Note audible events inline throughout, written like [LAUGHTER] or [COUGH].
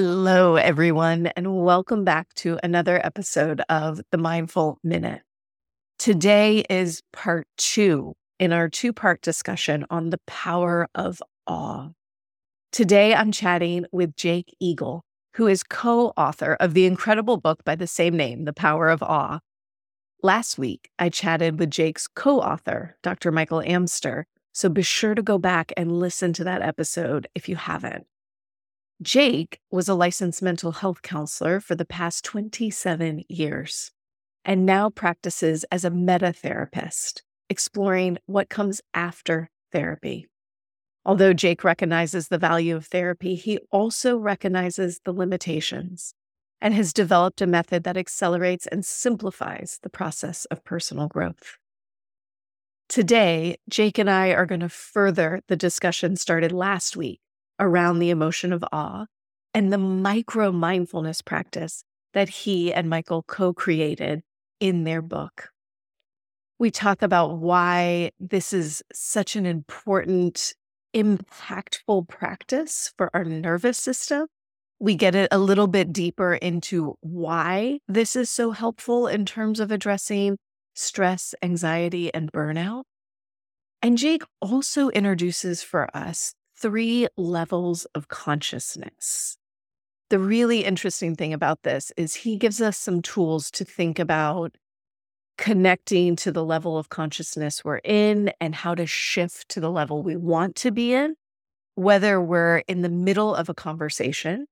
Hello, everyone, and welcome back to another episode of the Mindful Minute. Today is part two in our two part discussion on the power of awe. Today, I'm chatting with Jake Eagle, who is co author of the incredible book by the same name, The Power of Awe. Last week, I chatted with Jake's co author, Dr. Michael Amster, so be sure to go back and listen to that episode if you haven't. Jake was a licensed mental health counselor for the past 27 years and now practices as a meta therapist, exploring what comes after therapy. Although Jake recognizes the value of therapy, he also recognizes the limitations and has developed a method that accelerates and simplifies the process of personal growth. Today, Jake and I are going to further the discussion started last week around the emotion of awe and the micro mindfulness practice that he and Michael co created in their book. We talk about why this is such an important, impactful practice for our nervous system. We get it a little bit deeper into why this is so helpful in terms of addressing stress, anxiety, and burnout. And Jake also introduces for us three levels of consciousness. The really interesting thing about this is he gives us some tools to think about connecting to the level of consciousness we're in and how to shift to the level we want to be in, whether we're in the middle of a conversation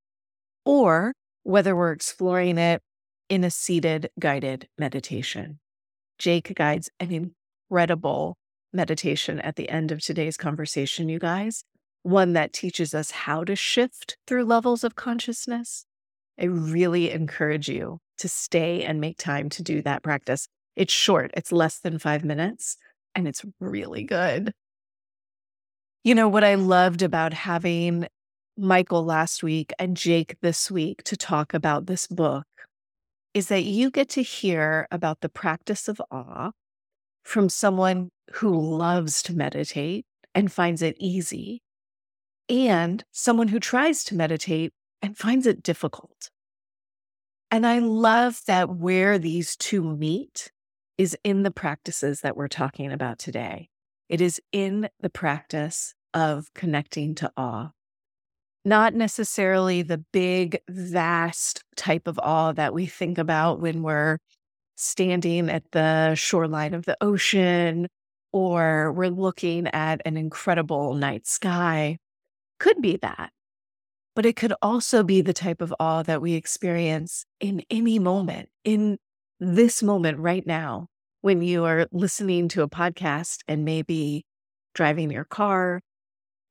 or whether we're exploring it in a seated guided meditation. Jake guides an incredible meditation at the end of today's conversation, you guys one that teaches us how to shift through levels of consciousness, I really encourage you to stay and make time to do that practice. It's short, it's less than five minutes, and it's really good. You know, what I loved about having Michael last week and Jake this week to talk about this book is that you get to hear about the practice of awe from someone who loves to meditate and finds it easy and someone who tries to meditate and finds it difficult. And I love that where these two meet is in the practices that we're talking about today. It is in the practice of connecting to awe, not necessarily the big, vast type of awe that we think about when we're standing at the shoreline of the ocean or we're looking at an incredible night sky could be that. But it could also be the type of awe that we experience in any moment, in this moment right now, when you are listening to a podcast and maybe driving your car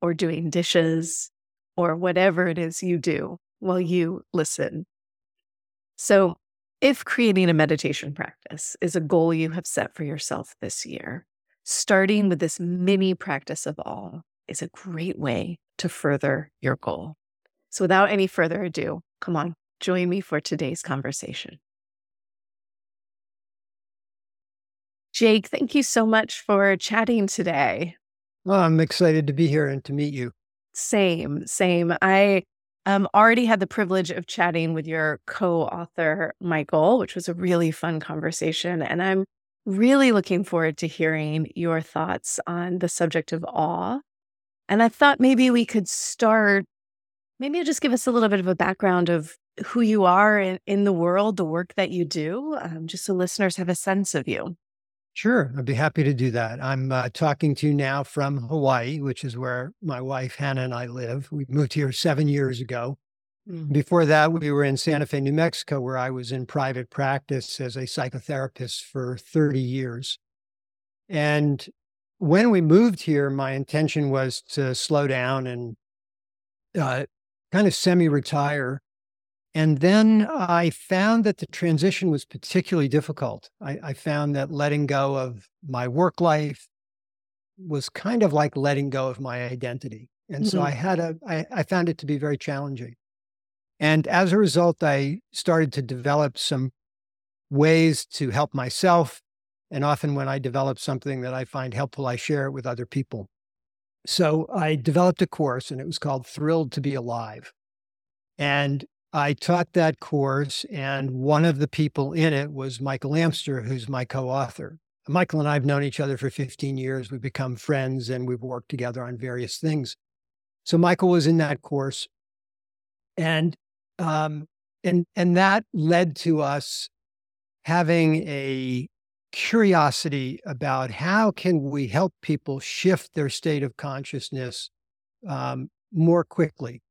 or doing dishes or whatever it is you do while you listen. So, if creating a meditation practice is a goal you have set for yourself this year, starting with this mini practice of awe is a great way to further your goal. So, without any further ado, come on, join me for today's conversation. Jake, thank you so much for chatting today. Well, I'm excited to be here and to meet you. Same, same. I um, already had the privilege of chatting with your co author, Michael, which was a really fun conversation. And I'm really looking forward to hearing your thoughts on the subject of awe and I thought maybe we could start, maybe just give us a little bit of a background of who you are in, in the world, the work that you do, um, just so listeners have a sense of you? Sure, I'd be happy to do that. I'm uh, talking to you now from Hawaii, which is where my wife Hannah and I live. We moved here seven years ago. Mm. Before that, we were in Santa Fe, New Mexico, where I was in private practice as a psychotherapist for 30 years. And when we moved here, my intention was to slow down and uh, kind of semi retire. And then I found that the transition was particularly difficult. I, I, found that letting go of my work life was kind of like letting go of my identity. And mm-hmm. so I had a, I, I found it to be very challenging. And as a result, I started to develop some ways to help myself. And often when I develop something that I find helpful, I share it with other people. So I developed a course and it was called Thrilled to Be Alive. And I taught that course, and one of the people in it was Michael Amster, who's my co author. Michael and I have known each other for 15 years. We've become friends and we've worked together on various things. So Michael was in that course. And um, and and that led to us having a curiosity about how can we help people shift their state of consciousness um, more quickly.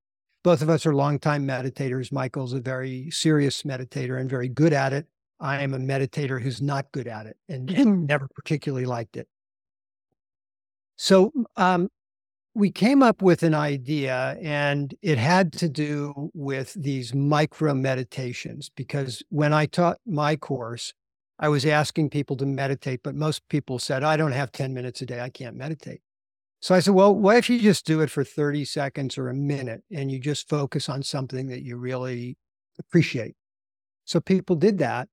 Both of us are longtime meditators. Michael's a very serious meditator and very good at it. I am a meditator who's not good at it and [LAUGHS] [LAUGHS] never particularly liked it. So um, we came up with an idea and it had to do with these micro meditations because when I taught my course, I was asking people to meditate, but most people said, I don't have 10 minutes a day. I can't meditate. So I said, well, what if you just do it for 30 seconds or a minute and you just focus on something that you really appreciate? So people did that.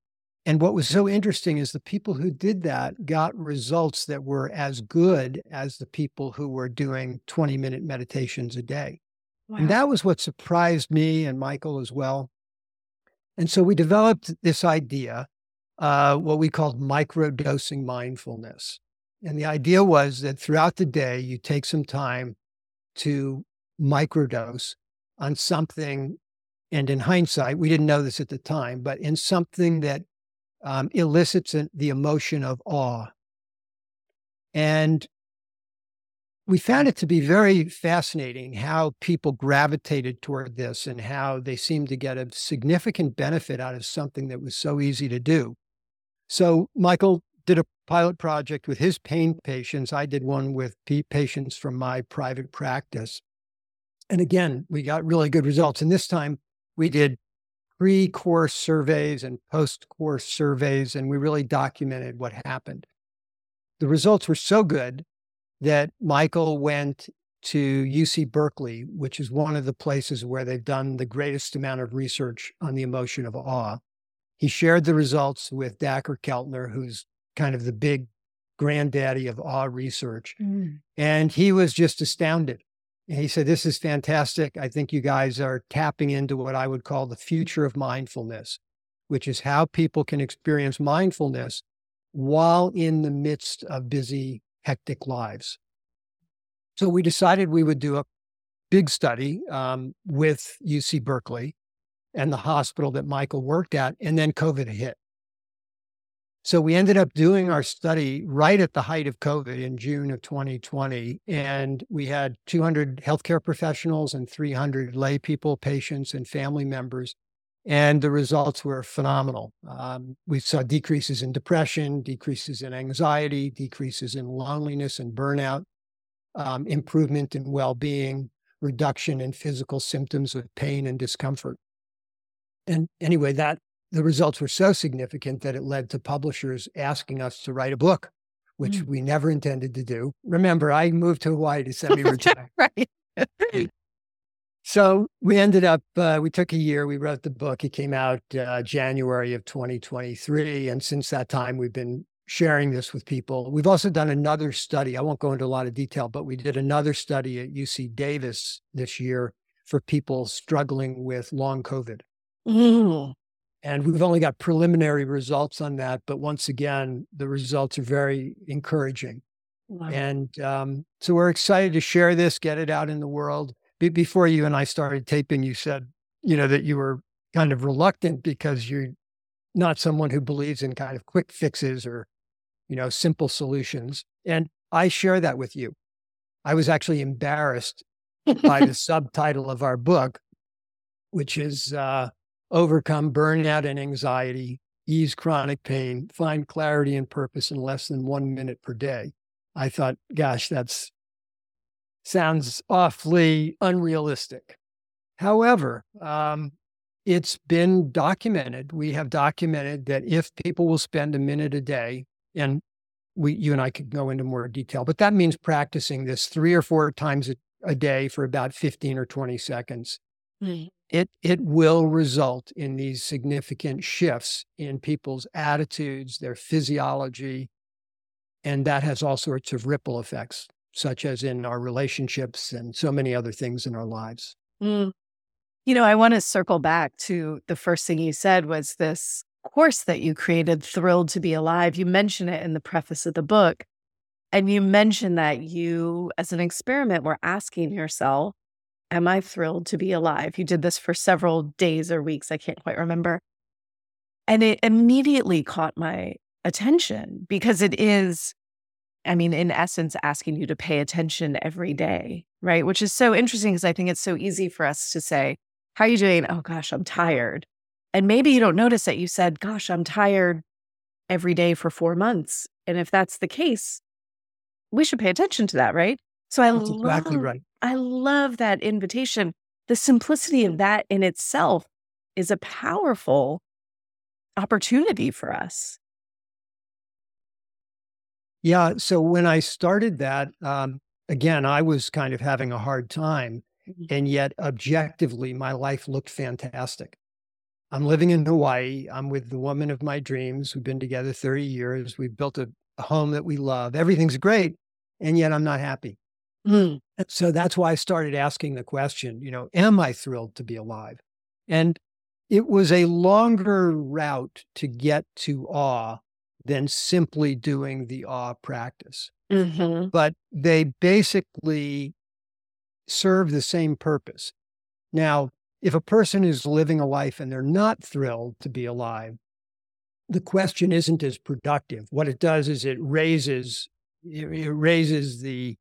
And what was so interesting is the people who did that got results that were as good as the people who were doing 20 minute meditations a day. Wow. And that was what surprised me and Michael as well. And so we developed this idea, uh, what we called microdosing mindfulness. And the idea was that throughout the day, you take some time to microdose on something. And in hindsight, we didn't know this at the time, but in something that um, elicits an, the emotion of awe. And we found it to be very fascinating how people gravitated toward this and how they seemed to get a significant benefit out of something that was so easy to do. So, Michael did a pilot project with his pain patients. I did one with patients from my private practice. And again, we got really good results. And this time we did pre course surveys and post course surveys, and we really documented what happened. The results were so good that Michael went to UC Berkeley, which is one of the places where they've done the greatest amount of research on the emotion of awe. He shared the results with Dacher Keltner, who's kind of the big granddaddy of awe research. Mm. And he was just astounded he said, This is fantastic. I think you guys are tapping into what I would call the future of mindfulness, which is how people can experience mindfulness while in the midst of busy, hectic lives. So we decided we would do a big study um, with UC Berkeley and the hospital that Michael worked at, and then COVID hit. So we ended up doing our study right at the height of COVID in June of 2020. And we had 200 healthcare professionals and 300 lay people, patients, and family members. And the results were phenomenal. Um, we saw decreases in depression, decreases in anxiety, decreases in loneliness and burnout, um, improvement in well being, reduction in physical symptoms of pain and discomfort. And anyway, that the results were so significant that it led to publishers asking us to write a book, which mm. we never intended to do. Remember, I moved to Hawaii to semi [LAUGHS] retire. right. so we ended up, uh, we took a year, we wrote the book. It came out uh, January of 2023. And since that time, we've been sharing this with people. We've also done another study. I won't go into a lot of detail, but we did another study at UC Davis this year for people struggling with long COVID. Mm. And we've only got preliminary results on that. But once again, the results are very encouraging. Wow. And um, so we're excited to share this, get it out in the world. Be- before you and I started taping, you said, you know, that you were kind of reluctant because you're not someone who believes in kind of quick fixes or, you know, simple solutions. And I share that with you. I was actually embarrassed by the [LAUGHS] subtitle of our book, which is uh, Overcome Burnout and Anxiety, Ease Chronic Pain, Find Clarity and Purpose in Less Than One Minute Per Day. I thought, gosh, that's sounds awfully unrealistic. However, um, it's been documented. We have documented that if people will spend a minute a day, and we, you and I could go into more detail, but that means practicing this three or four times a, a day for about 15 or 20 seconds. Mm. It, it will result in these significant shifts in people's attitudes, their physiology, and that has all sorts of ripple effects, such as in our relationships and so many other things in our lives. Mm. You know, I want to circle back to the first thing you said was this course that you created, Thrilled to Be Alive. You mention it in the preface of the book. And you mentioned that you, as an experiment, were asking yourself, Am I thrilled to be alive? You did this for several days or weeks. I can't quite remember. And it immediately caught my attention because it is, I mean, in essence, asking you to pay attention every day, right? Which is so interesting because I think it's so easy for us to say, How are you doing? Oh gosh, I'm tired. And maybe you don't notice that you said, Gosh, I'm tired every day for four months. And if that's the case, we should pay attention to that, right? So I that's love, exactly right. I love that invitation. The simplicity of that in itself is a powerful opportunity for us. Yeah. So when I started that, um, again, I was kind of having a hard time. Mm-hmm. And yet, objectively, my life looked fantastic. I'm living in Hawaii. I'm with the woman of my dreams. We've been together 30 years. We've built a, a home that we love. Everything's great. And yet I'm not happy. Mm. So that's why I started asking the question, you know, am I thrilled to be alive? And it was a longer route to get to awe than simply doing the awe practice. Mm-hmm. But they basically serve the same purpose. Now, if a person is living a life and they're not thrilled to be alive, the question isn't as productive. What it does is it raises it raises the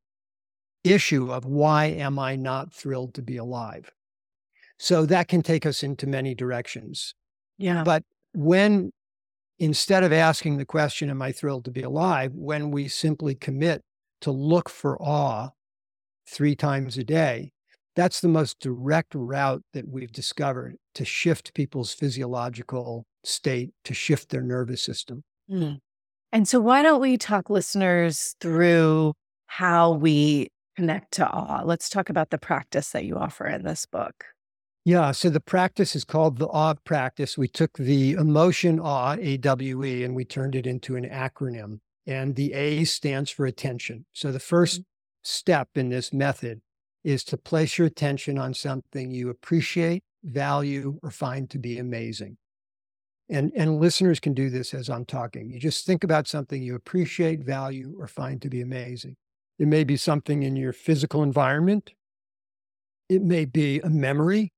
issue of why am I not thrilled to be alive? So that can take us into many directions. Yeah. But when instead of asking the question, Am I thrilled to be alive? when we simply commit to look for awe three times a day, that's the most direct route that we've discovered to shift people's physiological state, to shift their nervous system. Mm. And so, why don't we talk listeners through how we connect to awe? Let's talk about the practice that you offer in this book. Yeah, so the practice is called the awe practice. We took the emotion awe, AWE, and we turned it into an acronym. And the A stands for attention. So the 1st mm-hmm. step in this method is to place your attention on something you appreciate, value, or find to be amazing. And, and listeners can do this as I'm talking. You just think about something you appreciate, value, or find to be amazing. It may be something in your physical environment. It may be a memory.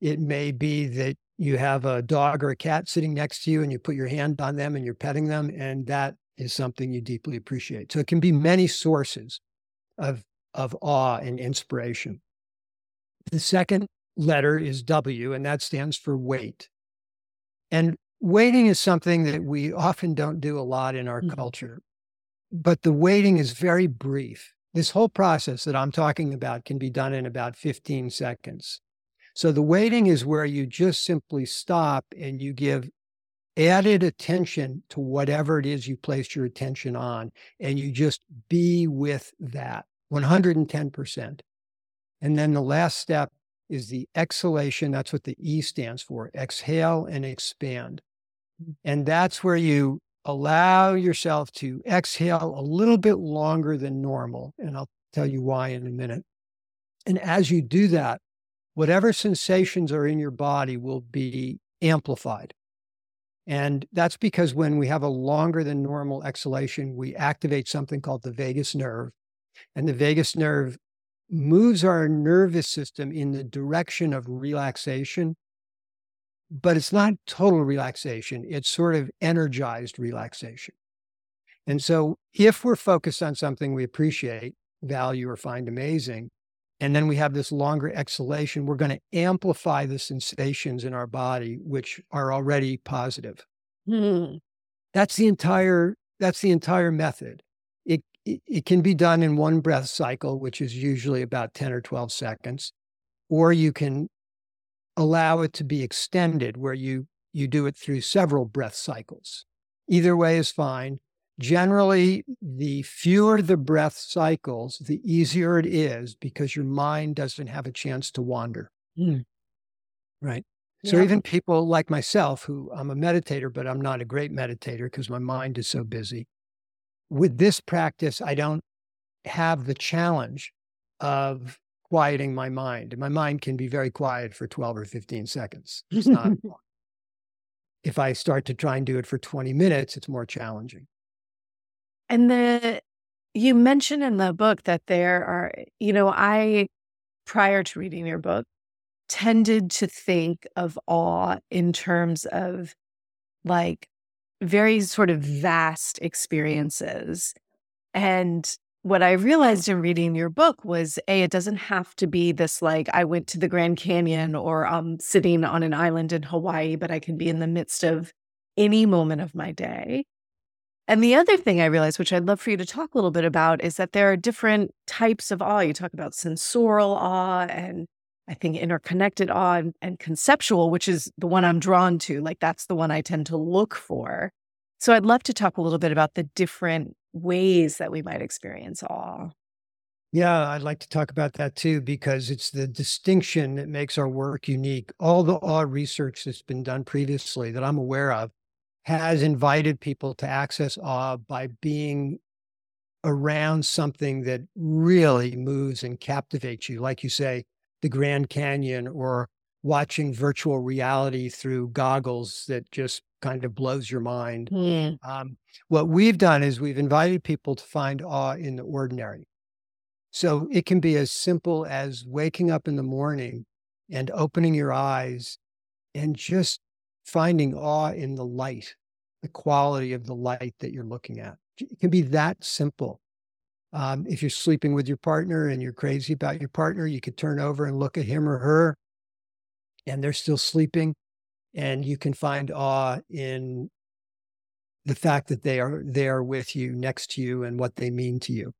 It may be that you have a dog or a cat sitting next to you and you put your hand on them and you're petting them, and that is something you deeply appreciate. So it can be many sources of of awe and inspiration. The second letter is W, and that stands for wait. And waiting is something that we often don't do a lot in our mm-hmm. culture, but the waiting is very brief. This whole process that I'm talking about can be done in about 15 seconds. So the waiting is where you just simply stop and you give added attention to whatever it is you placed your attention on, and you just be with that. 110%. And then the last step is the exhalation. That's what the E stands for exhale and expand. Mm. And that's where you allow yourself to exhale a little bit longer than normal. And I'll tell you why in a minute. And as you do that, whatever sensations are in your body will be amplified. And that's because when we have a longer than normal exhalation, we activate something called the vagus nerve. And the vagus nerve moves our nervous system in the direction of relaxation. But it's not total relaxation. It's sort of energized relaxation. And so if we're focused on something we appreciate, value, or find amazing, and then we have this longer exhalation, we're going to amplify the sensations in our body, which are already positive. Hmm. That's the entire, that's the entire method. It, it, it can be done in one breath cycle, which is usually about 10 or 12 seconds, or you can allow it to be extended where you, you do it through several breath cycles. Either way is fine. Generally, the fewer the breath cycles, the easier it is because your mind doesn't have a chance to wander. Mm. Right. Yeah. So even people like myself, who I'm a meditator, but I'm not a great meditator because my mind is so busy. With this practice, I don't have the challenge of quieting my mind. My mind can be very quiet for 12 or 15 seconds. It's [LAUGHS] not. if I start to try and do it for 20 minutes, it's more challenging. And the you mentioned in the book that there are, you know, I prior to reading your book tended to think of awe in terms of like very sort of vast experiences. And what I realized in reading your book was A, it doesn't have to be this like I went to the Grand Canyon or I'm sitting on an island in Hawaii, but I can be in the midst of any moment of my day. And the other thing I realized, which I'd love for you to talk a little bit about, is that there are different types of awe. You talk about sensorial awe and I think interconnected awe and, and conceptual, which is the one I'm drawn to. Like that's the one I tend to look for. So I'd love to talk a little bit about the different ways that we might experience awe. Yeah, I'd like to talk about that too, because it's the distinction that makes our work unique. All the awe research that's been done previously that I'm aware of has invited people to access awe by being around something that really moves and captivates you. Like you say, the Grand Canyon or watching virtual reality through goggles that just kind of blows your mind. Mm. Um, what we've done is we've invited people to find awe in the ordinary. So it can be as simple as waking up in the morning and opening your eyes and just finding awe in the light, the quality of the light that you're looking at. It can be that simple. Um, if you're sleeping with your partner and you're crazy about your partner, you could turn over and look at him or her and they're still sleeping. And you can find awe in the fact that they are there with you, next to you, and what they mean to you.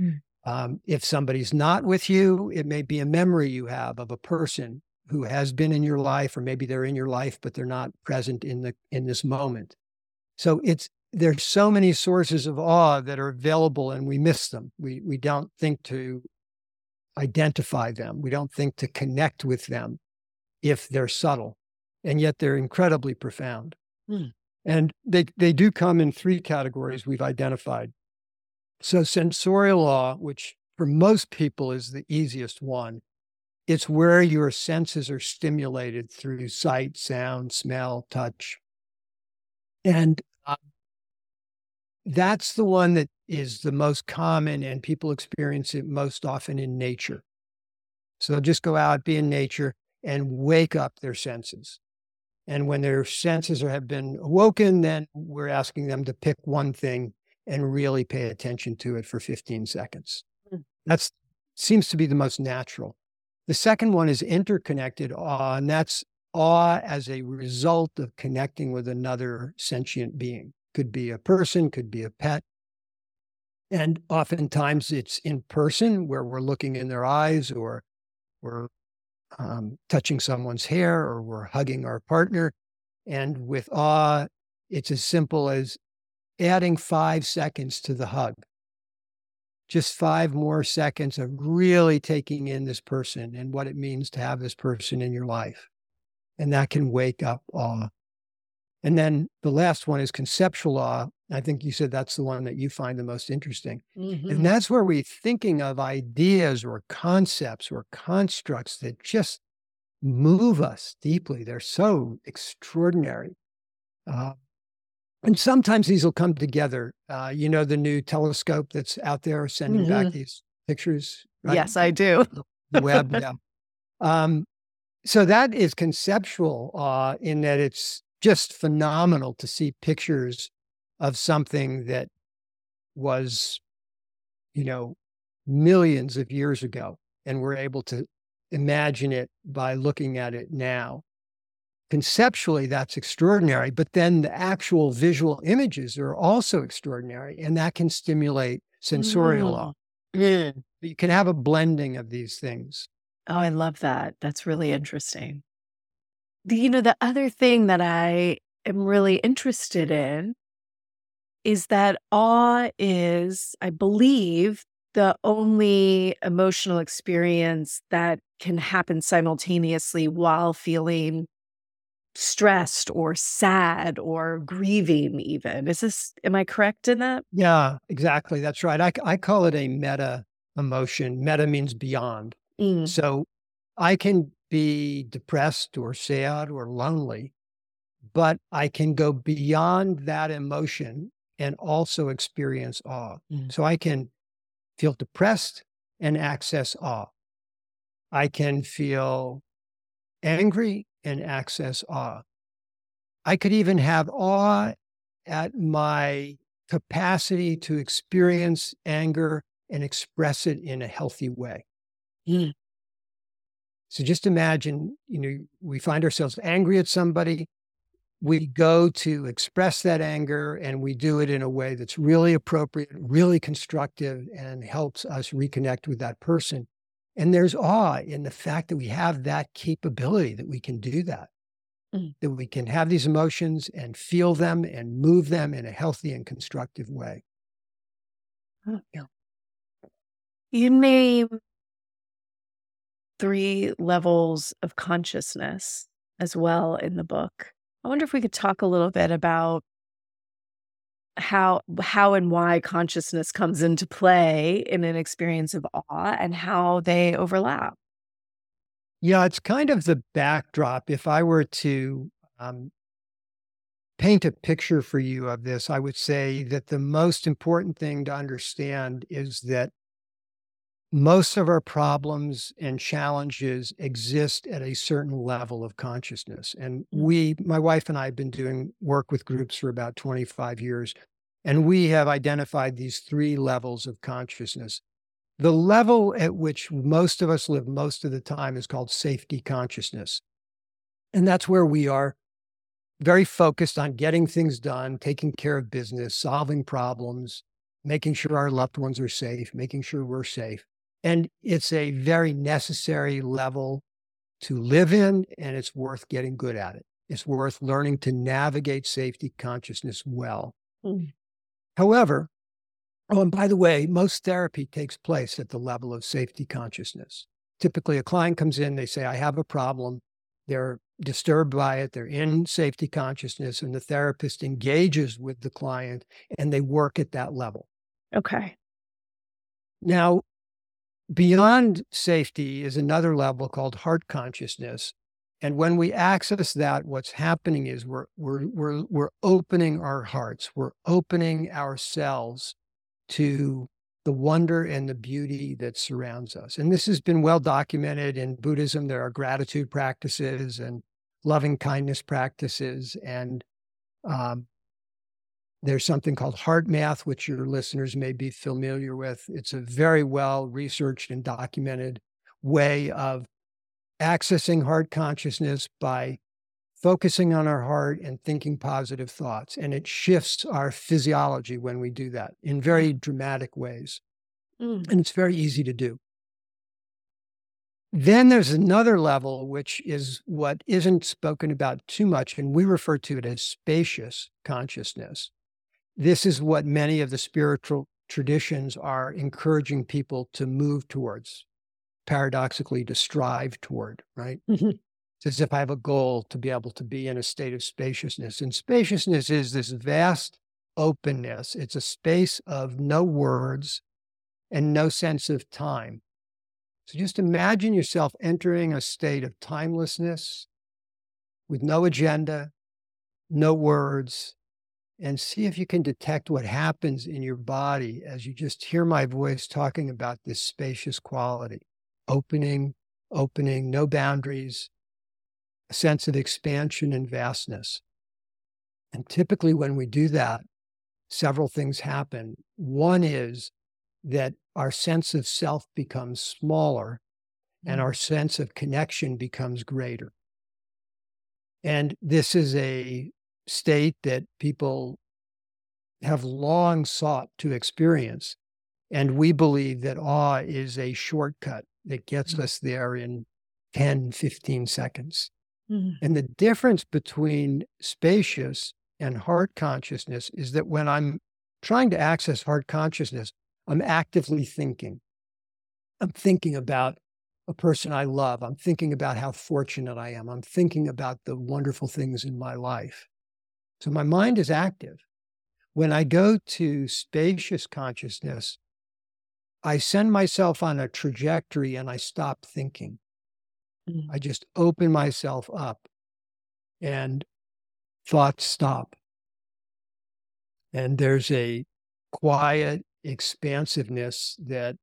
Mm. Um, if somebody's not with you, it may be a memory you have of a person who has been in your life, or maybe they're in your life, but they're not present in the in this moment. So it's there's so many sources of awe that are available, and we miss them. We we don't think to identify them. We don't think to connect with them if they're subtle, and yet they're incredibly profound. Hmm. And they, they do come in three categories we've identified. So, sensorial awe, which for most people is the easiest one, it's where your senses are stimulated through sight, sound, smell, touch. And uh, that's the one that is the most common, and people experience it most often in nature. So just go out, be in nature, and wake up their senses. And when their senses are, have been awoken, then we're asking them to pick one thing and really pay attention to it for 15 seconds. Hmm. That seems to be the most natural. The second one is interconnected awe, and that's awe as a result of connecting with another sentient being. Could be a person, could be a pet. And oftentimes it's in person where we're looking in their eyes or we're um, touching someone's hair or we're hugging our partner. And with awe, it's as simple as adding five seconds to the hug. Just five more seconds of really taking in this person and what it means to have this person in your life. And that can wake up awe. And then the last one is conceptual awe. I think you said that's the one that you find the most interesting. Mm-hmm. And that's where we're thinking of ideas or concepts or constructs that just move us deeply. They're so extraordinary. Uh, and sometimes these will come together. Uh, you know, the new telescope that's out there sending mm-hmm. back these pictures. Right? Yes, I do. the Webb, yeah. Um, So that is conceptual uh, in that it's just phenomenal to see pictures of something that was, you know, millions of years ago. And we're able to imagine it by looking at it now. Conceptually, that's extraordinary, but then the actual visual images are also extraordinary, and that can stimulate sensorial. Mm. You can have a blending of these things. Oh, I love that. That's really interesting. The, you know, the other thing that I am really interested in is that awe is, I believe, the only emotional experience that can happen simultaneously while feeling stressed or sad or grieving even. Is this am i correct in that? Yeah exactly that's right. I, I call it a meta emotion. Meta means beyond. Mm. so i can be depressed or sad or lonely but i can go beyond that emotion and also experience awe mm. so i can feel depressed and access awe. I can feel angry and access awe. I could even have awe at my capacity to experience anger and express it in a healthy way. Mm. So just imagine, you know, we find ourselves angry at somebody we go to express that anger and we do it in a way that's really appropriate, really constructive, and helps us reconnect with that person. And there's awe in the fact that we have that capability, that we can do that, mm. that we can have these emotions and feel them and move them in a healthy and constructive way. Oh, yeah. You name three levels of consciousness as well in the book. I wonder if we could talk a little bit about how how and why consciousness comes into play in an experience of awe and how they overlap. Yeah, it's kind of the backdrop. If I were to um, paint a picture for you of this, I would say that the most important thing to understand is that most of our problems and challenges exist at a certain level of consciousness. And mm. we, my wife and I, have been doing work with groups for about 25 years, and we have identified these three levels of consciousness. The level at which most of us live most of the time is called safety consciousness. And that's where we are very focused on getting things done, taking care of business, solving problems, making sure our loved ones are safe, making sure we're safe. And it's a very necessary level to live in, and it's worth getting good at it. It's worth learning to navigate safety consciousness well. Mm. However, oh, and by the way, most therapy takes place at the level of safety consciousness. Typically, a client comes in, they say, I have a problem. They're disturbed by it, they're in safety consciousness, and the therapist engages with the client and they work at that level. Okay. Now, Beyond safety is another level called heart consciousness. And when we access that, what's happening is we're, we're, we're, we're opening our hearts, we're opening ourselves to the wonder and the beauty that surrounds us. And this has been well documented in Buddhism. There are gratitude practices and loving kindness practices. And um, there's something called heart math, which your listeners may be familiar with. It's a very well researched and documented way of accessing heart consciousness by focusing on our heart and thinking positive thoughts. And it shifts our physiology when we do that in very dramatic ways. Mm. And it's very easy to do. Then there's another level, which is what isn't spoken about too much, and we refer to it as spacious consciousness this is what many of the spiritual traditions are encouraging people to move towards, paradoxically, to strive toward, right? Mm-hmm. It's as if I have a goal to be able to be in a state of spaciousness. And spaciousness is this vast openness, it's a space of no words and no sense of time. So just imagine yourself entering a state of timelessness with no agenda, no words, and see if you can detect what happens in your body as you just hear my voice talking about this spacious quality opening, opening, no boundaries, a sense of expansion and vastness. And typically, when we do that, several things happen. One is that our sense of self becomes smaller and mm. our sense of connection becomes greater. And this is a state that people have long sought to experience. And we believe that awe is a shortcut that gets mm-hmm. us there in 10, 15 seconds. Mm-hmm. And the difference between spacious and heart consciousness is that when I'm trying to access heart consciousness, I'm actively thinking. I'm thinking about a person I love. I'm thinking about how fortunate I am. I'm thinking about the wonderful things in my life. So my mind is active. When I go to spacious consciousness, I send myself on a trajectory and I stop thinking. Mm. I just open myself up and thoughts stop. And there's a quiet expansiveness that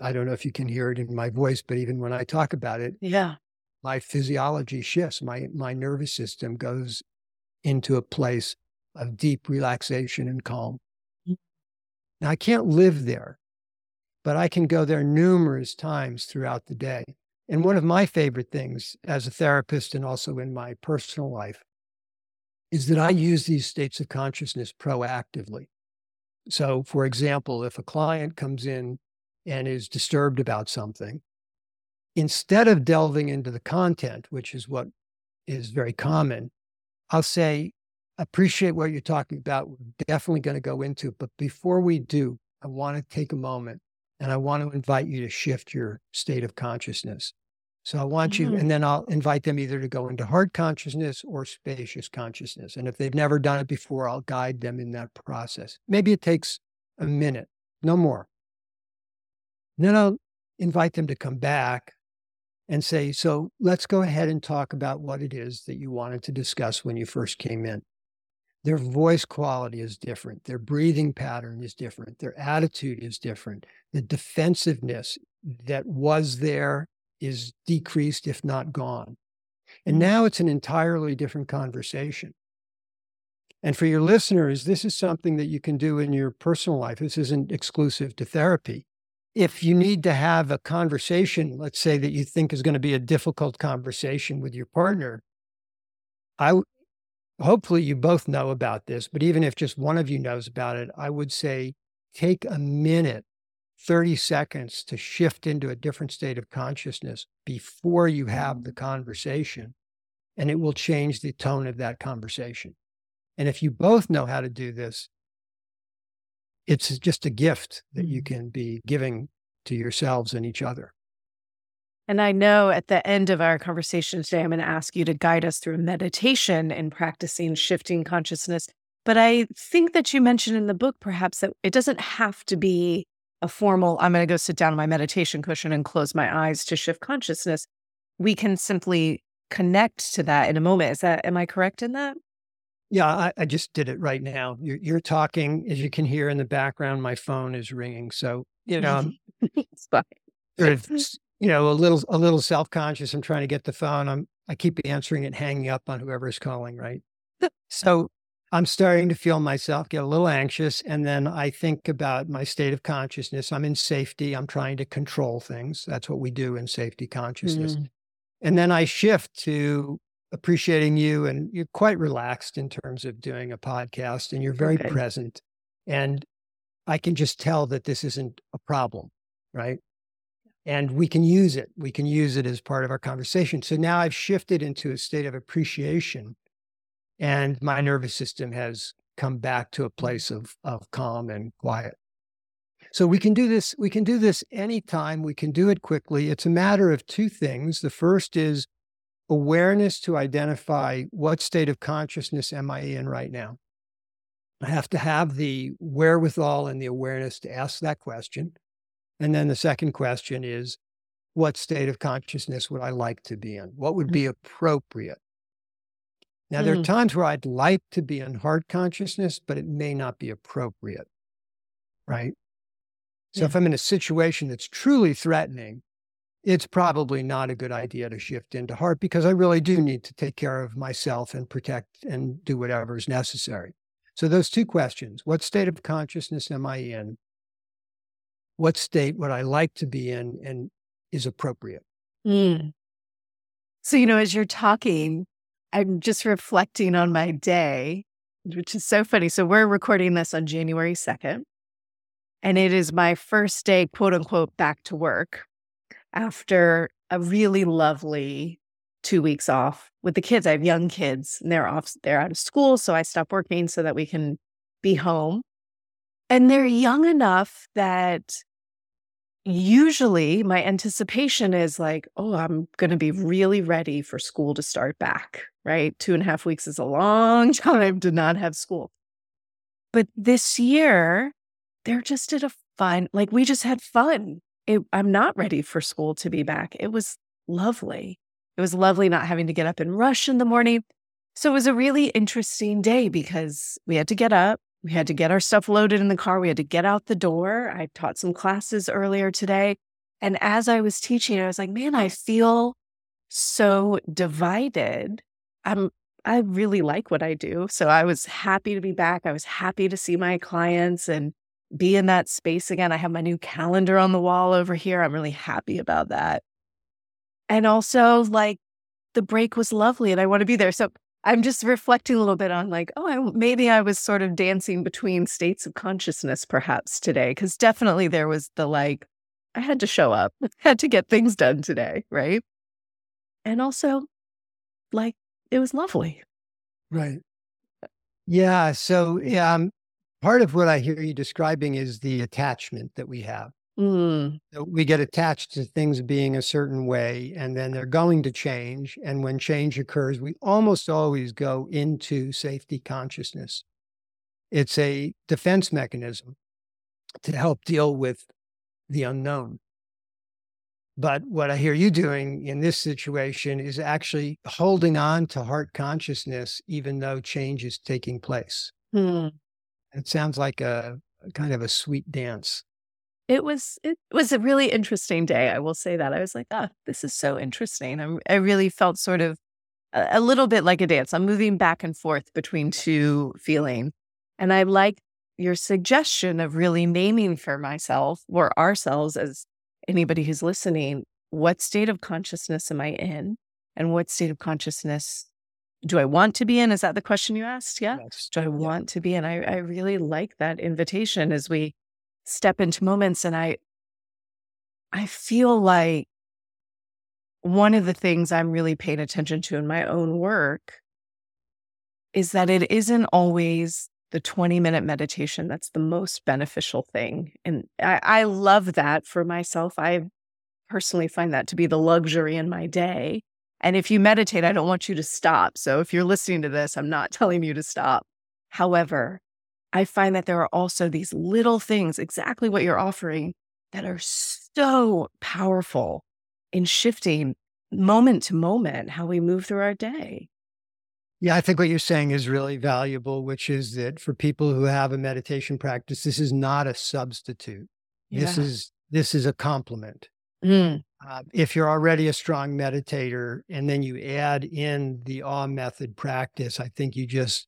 I don't know if you can hear it in my voice, but even when I talk about it, yeah, my physiology shifts. My my nervous system goes into a place of deep relaxation and calm. Mm. Now I can't live there, but I can go there numerous times throughout the day. And one of my favorite things as a therapist and also in my personal life is that I use these states of consciousness proactively. So, for example, if a client comes in and is disturbed about something, instead of delving into the content, which is what is very common, I'll say, appreciate what you're talking about. We're definitely going to go into it. But before we do, I want to take a moment and I want to invite you to shift your state of consciousness. So I want you, mm-hmm. and then I'll invite them either to go into heart consciousness or spacious consciousness. And if they've never done it before, I'll guide them in that process. Maybe it takes a minute, no more. And then I'll invite them to come back and say, So let's go ahead and talk about what it is that you wanted to discuss when you first came in. Their voice quality is different. Their breathing pattern is different. Their attitude is different. The defensiveness that was there is decreased, if not gone. And mm. now it's an entirely different conversation. And for your listeners, this is something that you can do in your personal life. This isn't exclusive to therapy. If you need to have a conversation, let's say that you think is going to be a difficult conversation with your partner, I hopefully you both know about this, but even if just one of you knows about it, I would say take a minute, 30 seconds to shift into a different state of consciousness before you have the conversation, and it will change the tone of that conversation. And if you both know how to do this, it's just a gift that you mm-hmm. can be giving to yourselves and each other. And I know at the end of our conversation today, I'm going to ask you to guide us through meditation and practicing shifting consciousness. But I think that you mentioned in the book perhaps that it doesn't have to be a formal, I'm going to go sit down on my meditation cushion and close my eyes to shift consciousness. We can simply connect to that in a moment. Is that, am I correct in that? Yeah, I, I just did it right now. You're, you're, talking, as you can hear in the background, my phone is ringing. So, you know, [LAUGHS] it's fine. Sort of you know, a little a little self conscious. I'm trying to get the phone. I'm I keep answering it, hanging up on whoever's calling, right? so I'm starting to feel myself get a little anxious, and then I think about my state of consciousness. I'm in safety. I'm trying to control things. That's what we do in safety consciousness. Mm. And then I shift to appreciating you, and you're quite relaxed in terms of doing a podcast, and you're very okay. present. And I can just tell that this isn't a problem, right? and we can use it. We can use it as part of our conversation. So now I've shifted into a state of appreciation, and my nervous system has come back to a mm-hmm. place of, of calm and quiet. So we can do this. We can do this anytime. We can do it quickly. It's a matter of two things. The first is awareness to identify what state of consciousness am I in right now. I have to have the wherewithal and the awareness to ask that question. And then the second question is, what state of consciousness would I like to be in? What would mm. be appropriate? Now, there are mm. times where I'd like to be in heart consciousness, but it may not be appropriate. Right. So yeah. if I'm in a situation that's truly threatening it's probably not a good idea to shift into heart because I really do need to take care of myself and protect and do whatever is necessary. So, those two questions what state of consciousness am I in? What state would I like to be in and is appropriate? Mm. So, you know, as you're talking, I'm just reflecting on my day, which is so funny. So, we're recording this on January 2nd, and it is my first day, quote unquote, back to work after a really lovely two weeks off with the kids. I have young kids and they're off, they're out of school. So I stop working so that we can be home. And they're young enough that usually my anticipation is like, oh, I'm going to be really ready for school to start back, right? Two and a half weeks is a long [LAUGHS] time to not have school. But this year, they're just at a fun, like we just had fun. It, I'm not ready for school to be back. It was lovely. It was lovely not having to get up and rush in the morning. So it was a really interesting day because we had to get up, we had to get our stuff loaded in the car, we had to get out the door. I taught some classes earlier today. And as I was teaching, I was like, man, I feel so divided. I'm I really like what I do. So I was happy to be back. I was happy to see my clients and be in that space again. I have my new calendar on the wall over here. I'm really happy about that. And also, like, the break was lovely and I want to be there. So I'm just reflecting a little bit on, like, oh, I, maybe I was sort of dancing between states of consciousness perhaps today. Cause definitely there was the like, I had to show up, [LAUGHS] had to get things done today. Right. And also, like, it was lovely. Right. Yeah. So, yeah, um, part of what I hear you describing is the attachment that we have. Mm. We get attached to things being a certain way, and then they're going to change. And when change occurs, we almost always go into safety consciousness. It's a defense mechanism to help deal with the unknown. But what I hear you doing in this situation is actually holding on to heart consciousness, even though change is taking place. Hmm. It sounds like a kind of a sweet dance it was it was a really interesting day. I will say that. I was like, oh, this is so interesting. I, I really felt sort of a, a, little bit like a dance. I'm moving back and forth between two feeling. And I like your suggestion of really naming for myself or ourselves as anybody who's listening, what state of consciousness am I in? And what state of consciousness do I want to be in? Is that the question you asked? Yeah. Yes. Do I want to be in? I, I really like that invitation as we step into moments and I I feel like one of the things I'm really paying attention to in my own work is that it isn't always the 20 minute meditation that's the most beneficial thing. And I, I, love that for myself. I personally find that to be the luxury in my day. And if you meditate, I don't want you to stop. So if you're listening to this, I'm not [LAUGHS] telling you to stop. However, I find that there are also these little things, exactly what you're offering, that are so powerful in shifting moment to moment how we move through our day. Yeah, I think what you're saying is really valuable, which is that for people who have a meditation practice, this is not a substitute. Yeah. This is this is a complement. Mm. Uh, if you're already a strong meditator and then you add in the awe method practice, I think you just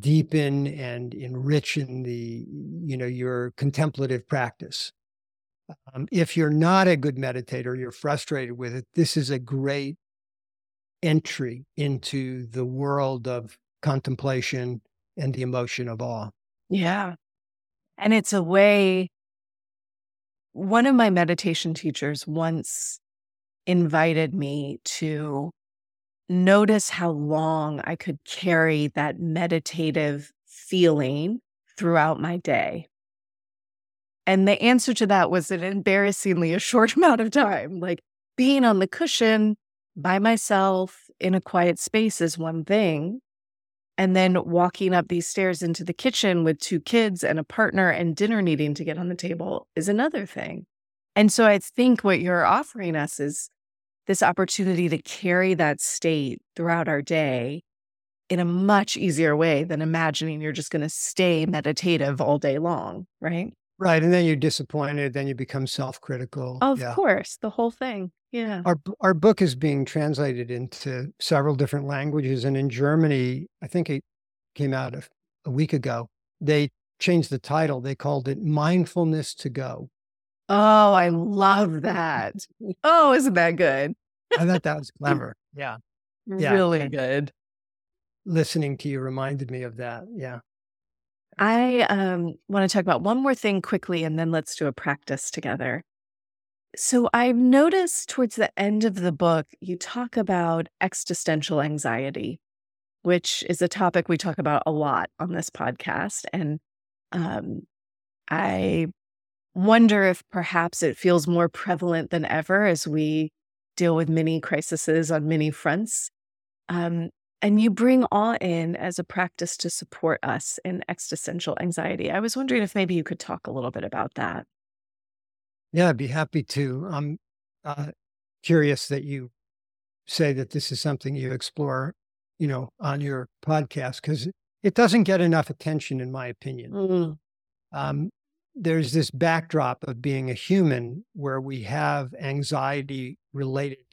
deepen and enrich in the you know your contemplative practice. Um, if you're not a good meditator you're frustrated with it this is a great entry into the world of contemplation and the emotion of awe. Yeah. And it's a way one of my meditation teachers once invited me to notice how long I could carry that meditative feeling throughout my day. And the answer to that was an embarrassingly a short [LAUGHS] amount of time. Like being on the cushion by myself in a quiet space is one thing. And then walking up these stairs into the kitchen with two kids and a partner and dinner needing to get on the table is another thing. And so I think what you're offering us is this opportunity to carry that state throughout our day in a much easier way than imagining you're just going to stay meditative all day long, right? Right. And then you're disappointed. Then you become self critical. Of yeah. course. The whole thing. Yeah. Our, our book is being translated into several different languages. And in Germany, I think it came out a, a week ago, they changed the title. They called it Mindfulness to Go. Oh, I love that. [LAUGHS] Oh, isn't that good? I thought that was [LAUGHS] clever. Yeah. yeah. Really good. Listening to you reminded me of that. Yeah. I um, want to talk about one more thing quickly and then let's do a practice together. So I've noticed towards the end of the book, you talk about existential anxiety, which is a topic we talk about a lot on this podcast. And um, I wonder if perhaps it feels more prevalent than ever as we deal with many crises on many fronts. Um, and you bring awe in as a practice to support us in existential anxiety. I was wondering if maybe you could talk a little bit about that. Yeah, I'd be happy to. I'm uh, curious that you say that this is something you explore, you know, on your podcast because it doesn't get enough attention, in my opinion. Mm. Um, there's this backdrop of being a human where we have anxiety related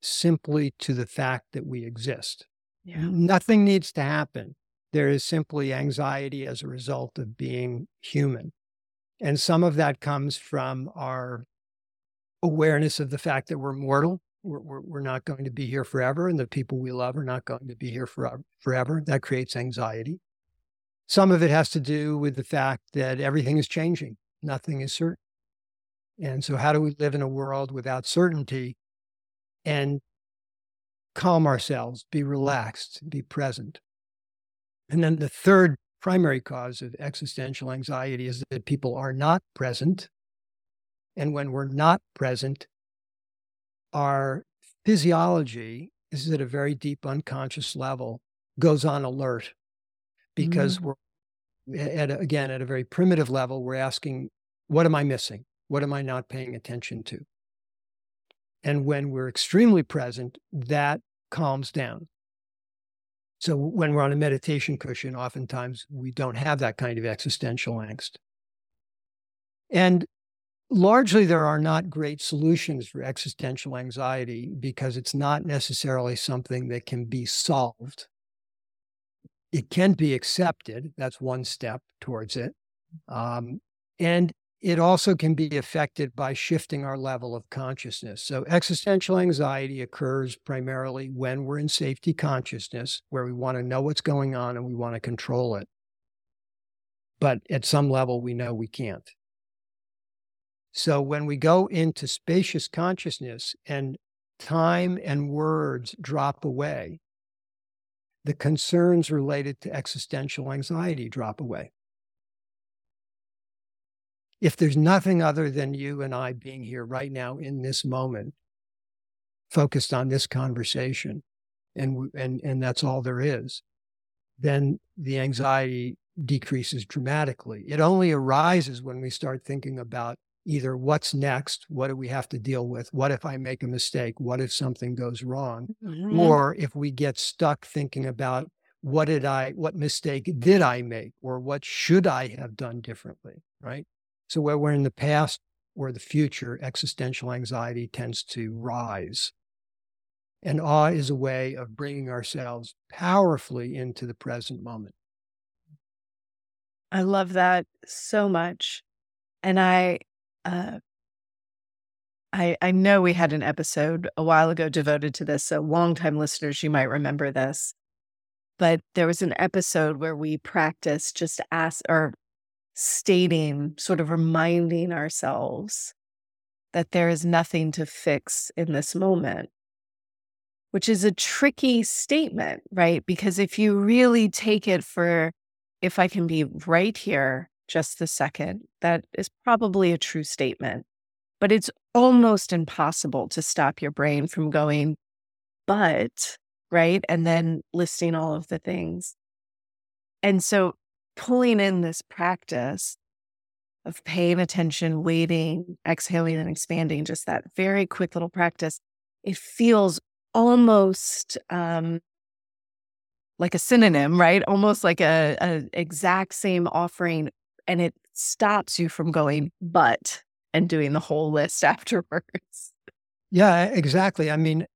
simply to the fact that we exist. Yeah. Nothing needs to happen. There is simply anxiety as a result of being human. And some of that comes from our awareness of the fact that we're mortal. We're, we're, we're not going to be here forever, and the people we love are not going to be here forever. forever. That creates anxiety. Some of it has to do with the fact that everything is changing, nothing is certain. And so, how do we live in a world without certainty and calm ourselves, be relaxed, be present. And then the third primary cause of existential anxiety is that people are not present. And when we're not present, our physiology is at a very deep unconscious level, goes on alert because mm-hmm. we're at a, again at a very primitive level we're asking what am i missing what am i not paying attention to and when we're extremely present, that calms down. So when we're on a meditation cushion, oftentimes we don't have that kind of existential angst. And largely, there are not great solutions for existential anxiety because it's not necessarily something that can be solved. It can be accepted. That's one step towards it. Um, and it also can be affected by shifting our level of consciousness. So, existential anxiety occurs primarily when we're in safety consciousness, where we want to know what's going on and we want to control it. But at some level, we know we can't. So, when we go into spacious consciousness and time and words drop away, the concerns related to existential anxiety drop away if there's nothing other than you and I being here right now in this moment, focused on this conversation, and and and that's all there is, then the anxiety decreases dramatically. It only arises when we start thinking about either what's next, what do we have to deal with, what if I make a mistake, what if something goes wrong, mm-hmm. or if we get stuck thinking about what did I, what mistake did I make, or what should I have done differently, right? So, where we're in the past or the future, existential anxiety tends to rise. And awe is a way of bringing ourselves powerfully into the present moment. I love that so much. And I, uh, I, I know we had an episode a while ago devoted to this. So, longtime listeners, you might remember this. But there was an episode where we practiced just ask or stating, sort of reminding ourselves that there is nothing to fix in this moment, which is a tricky statement, right? Because if you really take it for, if I can be right here just the second, that is probably a true statement. But it's almost impossible to stop your brain from going, but, right? And then listing all of the things. And so pulling in this practice of paying attention, waiting, exhaling, and expanding, just that very quick little practice, it feels almost um, like a synonym, right? Almost like a, a exact same offering, and it stops you from going, but, and doing the whole list [LAUGHS] afterwards. Yeah, exactly. I mean,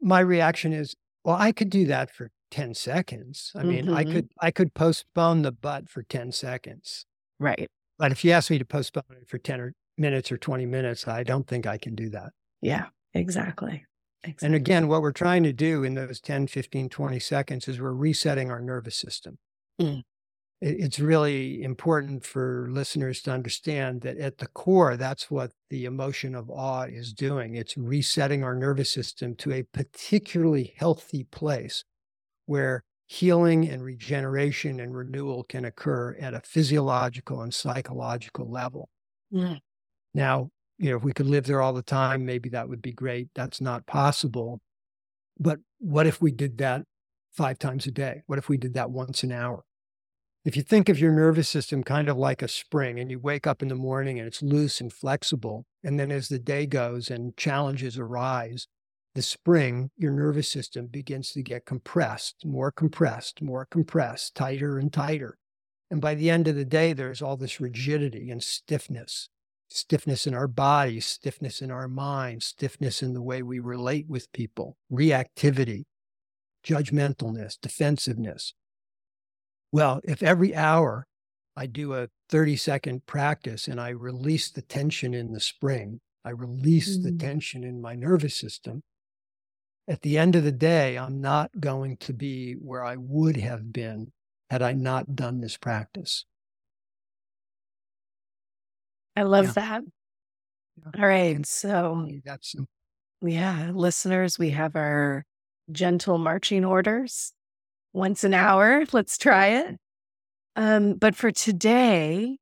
my reaction is, well, I could do that for 10 seconds. I mean, mm-hmm. I could I could postpone the but for 10 seconds. Right. But if you ask me to postpone it for 10 or minutes or 20 minutes, I don't think I can do that. Yeah, exactly. exactly. And again, what we're trying to do in those 10, 15, 20 seconds is we're resetting our nervous system. Mm. It's really important for listeners to understand that at the core, that's what the emotion of awe is doing. It's resetting our nervous system to a particularly healthy place where healing and regeneration and renewal can occur at a physiological and psychological level. Mm. Now, you know, if we could live there all the time, maybe that would be great. That's not possible. But what if we did that five times a day? What if we did that once an hour? If you think of your nervous system kind of like a spring and you wake up in the morning and it's loose and flexible, and then as the day goes and challenges arise, the spring, your nervous system begins to get compressed, more compressed, more compressed, tighter and tighter. And by the end of the day, there's all this rigidity and stiffness stiffness in our bodies, stiffness in our minds, stiffness in the way we relate with people, reactivity, judgmentalness, defensiveness. Well, if every hour I do a 30 second practice and I release the tension in the spring, I release mm-hmm. the tension in my nervous system, at the end of the day, I'm not going to be where I would have been had I not done this practice. I love yeah. that. Yeah. All right. So that's yeah, listeners, we have our gentle marching orders once an hour. [LAUGHS] Let's try it. Um, but for today,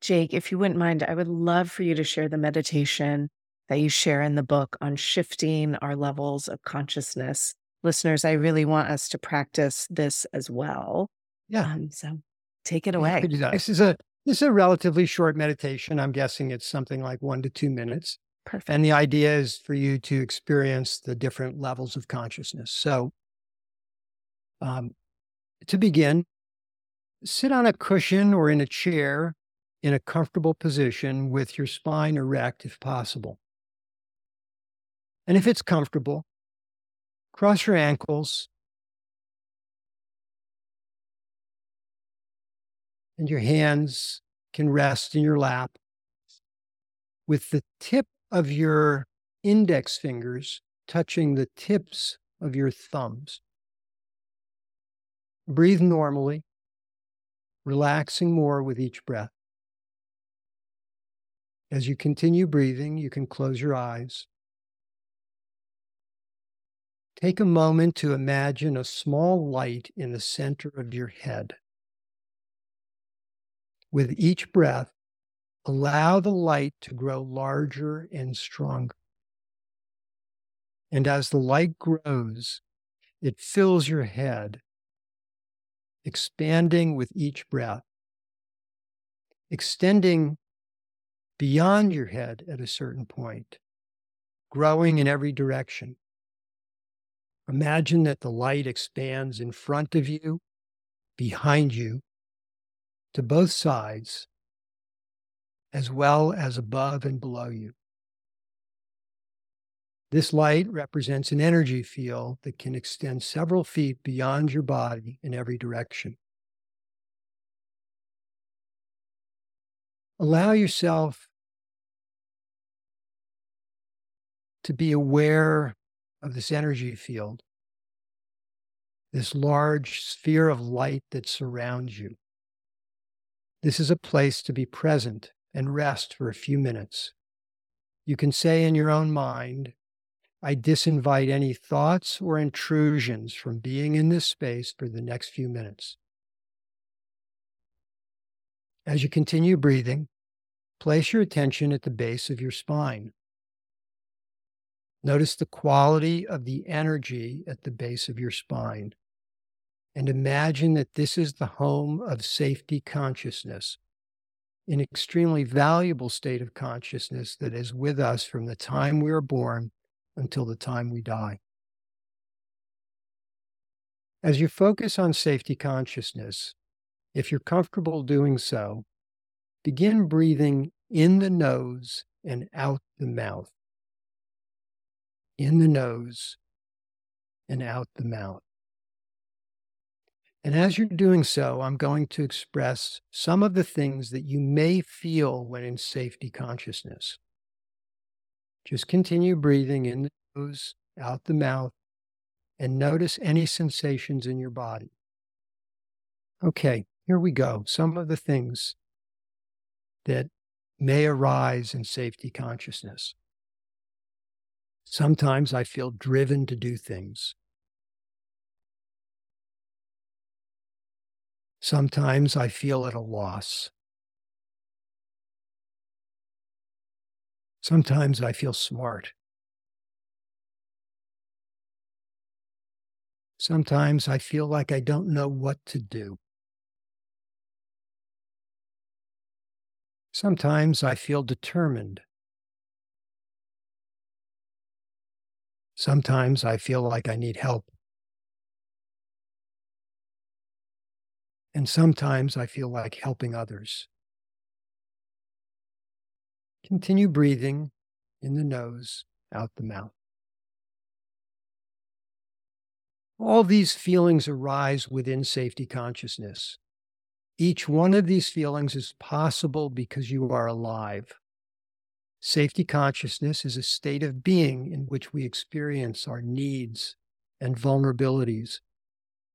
Jake, if you wouldn't mind, I would love for you to share the meditation that you share in the book on shifting our levels of consciousness. Listeners, I really want us to practice this as well. Yeah. Um, so take it away. This is a this is a relatively short meditation. I'm guessing it's something like one to two minutes. Perfect. And the idea is for you to experience the different levels of consciousness. So, um, to begin, sit on a cushion or in a chair in a comfortable position with your spine erect if possible. And if it's comfortable, cross your ankles and your hands can rest in your lap with the tip of your index fingers touching the tips of your thumbs. Breathe normally, relaxing more with each breath. As you continue breathing, you can close your eyes Take a moment to imagine a small light in the center of your head. With each breath, allow the light to grow larger and stronger. And as the light grows, it fills your head, expanding with each breath, extending beyond your head at a certain point, growing in every direction. Imagine that the light expands in front of you, behind you, to both sides, as well as above and below you. This light represents an energy field that can extend several feet beyond your body in every direction. Allow yourself to be aware of this energy field, this large sphere of light that surrounds you. This is a place to be present and rest for a few minutes. You can say in your own mind, I disinvite any thoughts or intrusions from being in this space for the next few minutes. As you continue breathing, place your attention at the base of your spine. Notice the quality of the energy at the base of your spine. And imagine that this is the home of safety consciousness, an extremely valuable state of consciousness that is with us from the time we are born until the time we die. As you focus on safety consciousness, if you're comfortable doing so, begin breathing in the nose and out the mouth. In the nose and out the mouth. And as you're doing so, I'm going to express some of the things that you may feel when in safety consciousness. Just continue breathing in the nose, out the mouth, and notice any sensations in your body. Okay, here we go. Some of the things that may arise in safety consciousness. Sometimes I feel driven to do things. Sometimes I feel at a loss. Sometimes I feel smart. Sometimes I feel like I don't know what to do. Sometimes I feel determined. Sometimes I feel like I need help. And sometimes I feel like helping others. Continue breathing in the nose, out the mouth. All these feelings arise within safety consciousness. Each one of these feelings is possible because you are alive. Safety consciousness is a state of being in which we experience our needs and vulnerabilities.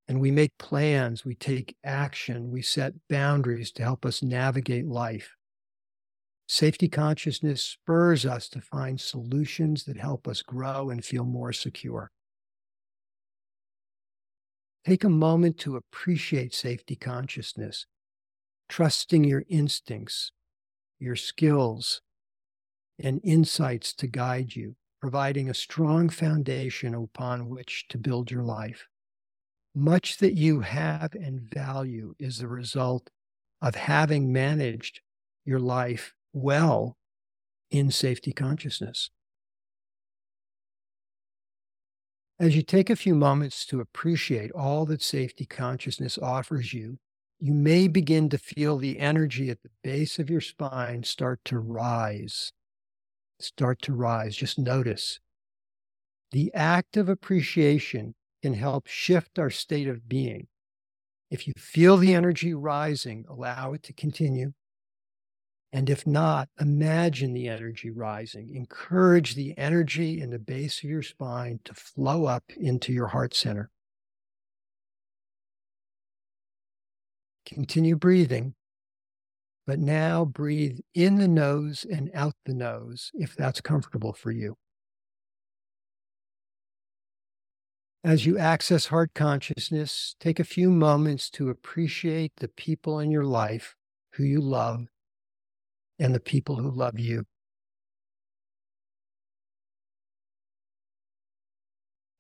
And we make plans, we take action, we set boundaries to help us navigate life. Safety consciousness spurs us to find solutions that help us grow and feel more secure. Take a moment to appreciate safety consciousness, trusting your instincts, your skills, and insights to guide you, providing a strong foundation upon which to build your life. Much that you have and value is the result of having managed your life well in safety consciousness. As you take a few moments to appreciate all that safety consciousness offers you, you may begin to feel the energy at the base of your spine start to rise. Start to rise. Just notice. The act of appreciation can help shift our state of being. If you feel the energy rising, allow it to continue. And if not, imagine the energy rising. Encourage the energy in the base of your spine to flow up into your heart center. Continue breathing, but now breathe in the nose and out the nose if that's comfortable for you. As you access heart consciousness, take a few moments to appreciate the people in your life who you love and the people who love you.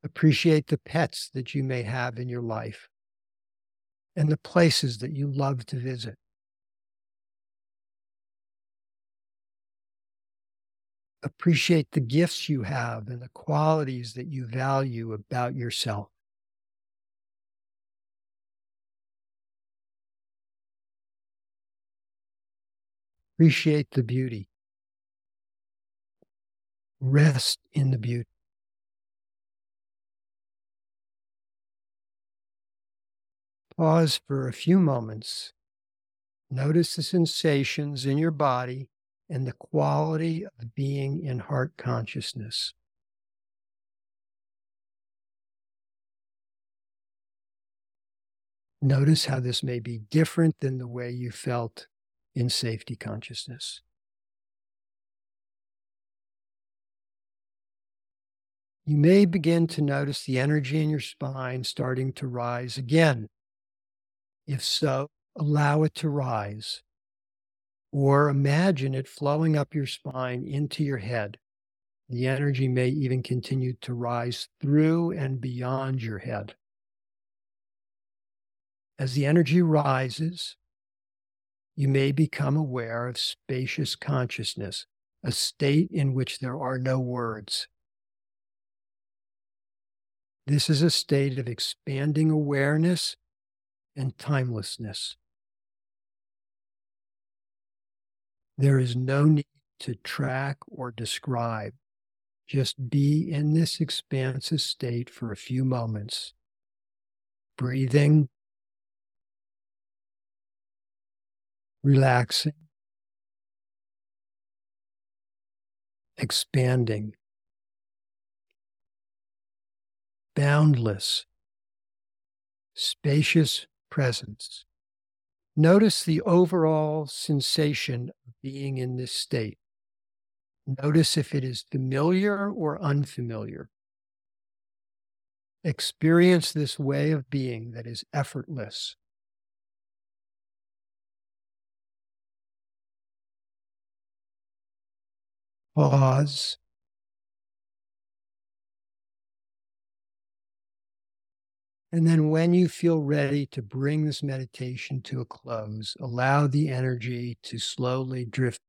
Appreciate the pets that you may have in your life and the places that you love to visit. Appreciate the gifts you have and the qualities that you value about yourself. Appreciate the beauty. Rest in the beauty. Pause for a few moments. Notice the sensations in your body and the quality of being in heart consciousness. Notice how this may be different than the way you felt in safety consciousness. You may begin to notice the energy in your spine starting to rise again if so, allow it to rise. Or imagine it flowing up your spine into your head. The energy may even continue to rise through and beyond your head. As the energy rises, you may become aware of spacious consciousness, a state in which there are no words. This is a state of expanding awareness and timelessness. There is no need to track or describe. Just be in this expansive state for a few moments, breathing, relaxing, expanding, boundless, spacious presence. Notice the overall sensation of being in this state. Notice if it is familiar or unfamiliar. Experience this way of being that is effortless. Pause. And then, when you feel ready to bring this meditation to a close, allow the energy to slowly drift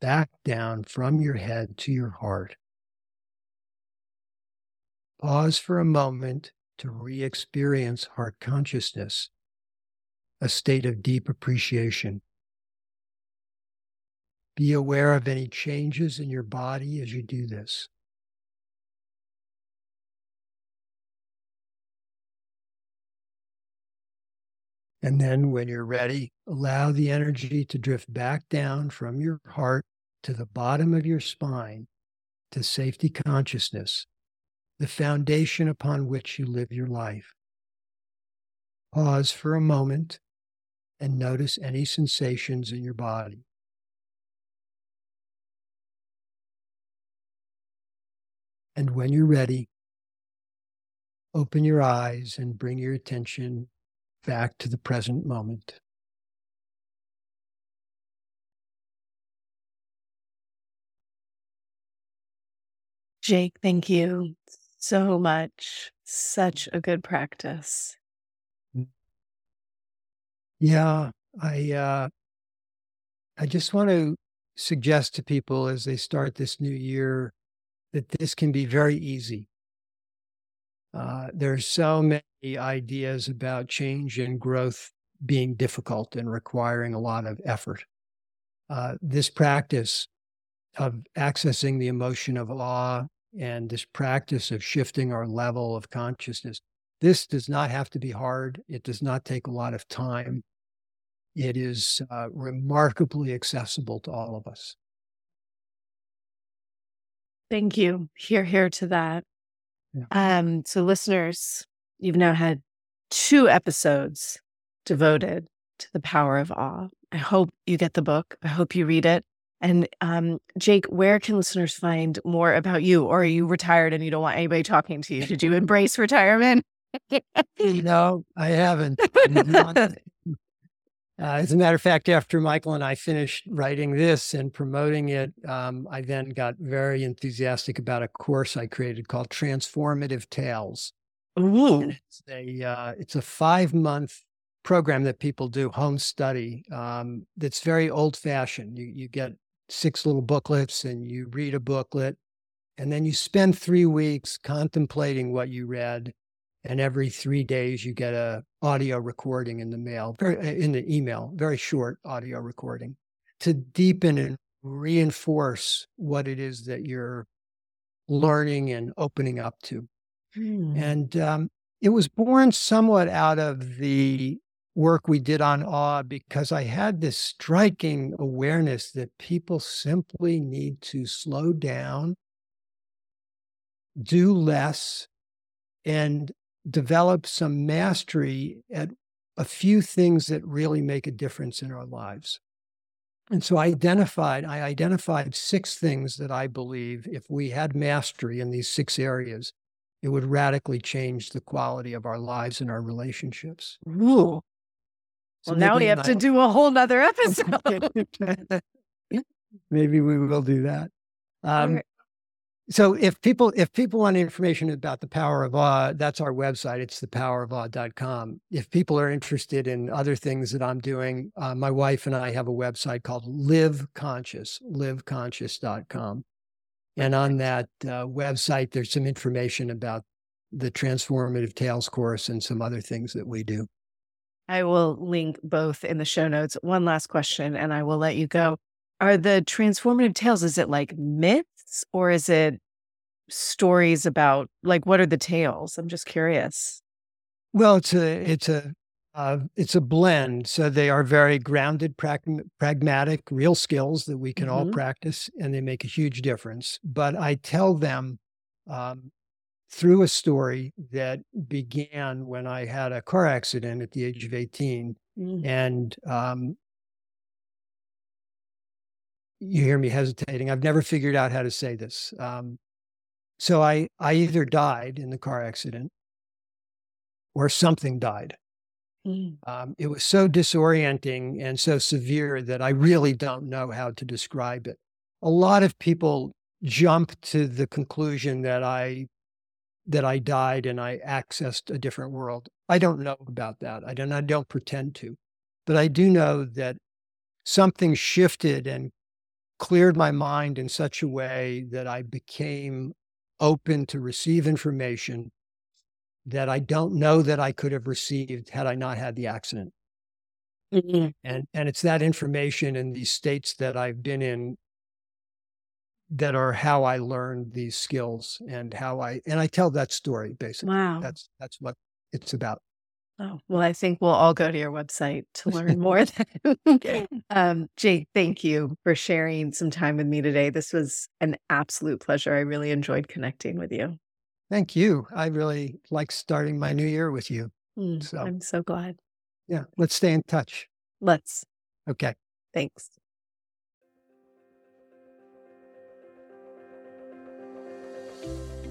back down from your head to your heart. Pause for a moment to re experience heart consciousness, a state of deep appreciation. Be aware of any changes in your body as you do this. And then, when you're ready, allow the energy to drift back down from your heart to the bottom of your spine to safety consciousness, the foundation upon which you live your life. Pause for a moment and notice any sensations in your body. And when you're ready, open your eyes and bring your attention back to the present moment. Jake, thank you so much. Such a good practice. Mm. Yeah, I uh I just want to suggest to people as they start this new year that this can be very easy. Uh, there's so many ideas about change and growth being difficult and requiring a lot of effort. Uh, this practice of accessing the emotion of awe and this practice of shifting our level of consciousness, this does not have to be hard. It does not take a lot of time. It is uh, remarkably accessible to all of us. Thank you. Hear, hear to that. Yeah. Um, so, listeners, you've now had two episodes devoted to the power of awe. I hope you get the book. I hope you read it. And um, Jake, where can listeners find more about you? Or are you retired and you don't want anybody talking to you? Did you [LAUGHS] embrace retirement? no, I haven't. [LAUGHS] Uh, as a matter of fact, after Michael and I finished writing this and promoting it, um, I then got very enthusiastic about a course I created called Transformative Tales. Ooh. it's a uh, it's a five month program that people do home study. Um, that's very old fashioned. You you get six little booklets and you read a booklet, and then you spend three weeks contemplating what you read and every three days you get a audio recording in the mail, uh, in the email, very short audio recording to deepen and reinforce what it is that you're learning and opening up to. Hmm. And um, it was born somewhat out of the work we did on awe because I had this striking awareness that people simply need to slow down, do less, and develop some mastery at a few things that really make a difference in our lives. And so I identified, I identified six things that I believe if we had mastery in these six areas, it would radically change the quality of our lives and our relationships. Ooh. So well, now we have to do a whole nother [LAUGHS] episode. maybe we will do that. Um, so if people if people want information about the power of awe that's our website. It's thepowerofawe.com if people are interested in other things that i'm doing uh, my wife and i have a website called live conscious liveconscious.com and on that uh, website there's some information about the transformative tales course and some other things that we do. I will link both in the show notes. One last question and i will let you go. Are the transformative tales, is it like myths or is it stories about like what are the tales? I'm just curious. Well, it's a it's a uh, it's a blend. So they are very grounded, pragmatic, real skills that we can mm-hmm. all practice, and they make a huge difference. But I tell them um, through a story that began when I had a car accident at the age of 18. Mm. And um, you hear me hesitating. I've never figured out how to say this. Um, so I, I either died in the car accident or something died. Mm. Um, it was so disorienting and so severe that I really don't know how to describe it. A lot of people jump to the conclusion that I that I died and I accessed a different world. I don't know about that. I don't I don't pretend to. But I do know that something shifted and cleared my mind in such a way that I became open to receive information that I don't know that I could have received had I not had the accident. Mm-hmm. And and it's that information in these states that I've been in that are how I learned these skills and how I and I tell that story basically. Wow. That's that's what it's about. Oh, well, I think we'll all go to your website to learn [LAUGHS] more. [LAUGHS] um, Jake, thank you for sharing some time with me today. This was an absolute pleasure. I really enjoyed connecting with you. Thank you. I really like starting my new year with you. Mm, so I'm so glad. Yeah, let's stay in touch. Let's. Okay. Thanks.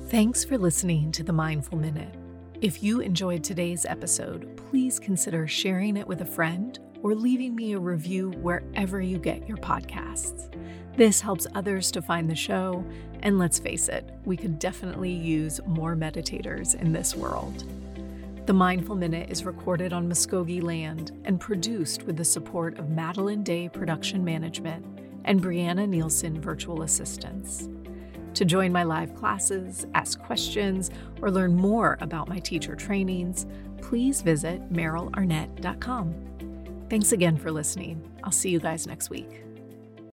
Thanks for listening to the Mindful Minute. If you enjoyed today's episode, please consider sharing it with a friend or leaving me a review wherever you get your podcasts. This helps others to find the show, and let's face it, we could definitely use more meditators in this world. The Mindful Minute is recorded on Muskogee land and produced with the support of Madeline Day Production Management and Brianna Nielsen Virtual Assistants. To join my live classes, ask questions, or learn more about my teacher trainings, please visit merylarnett.com. Thanks again for listening. I'll see you guys next week.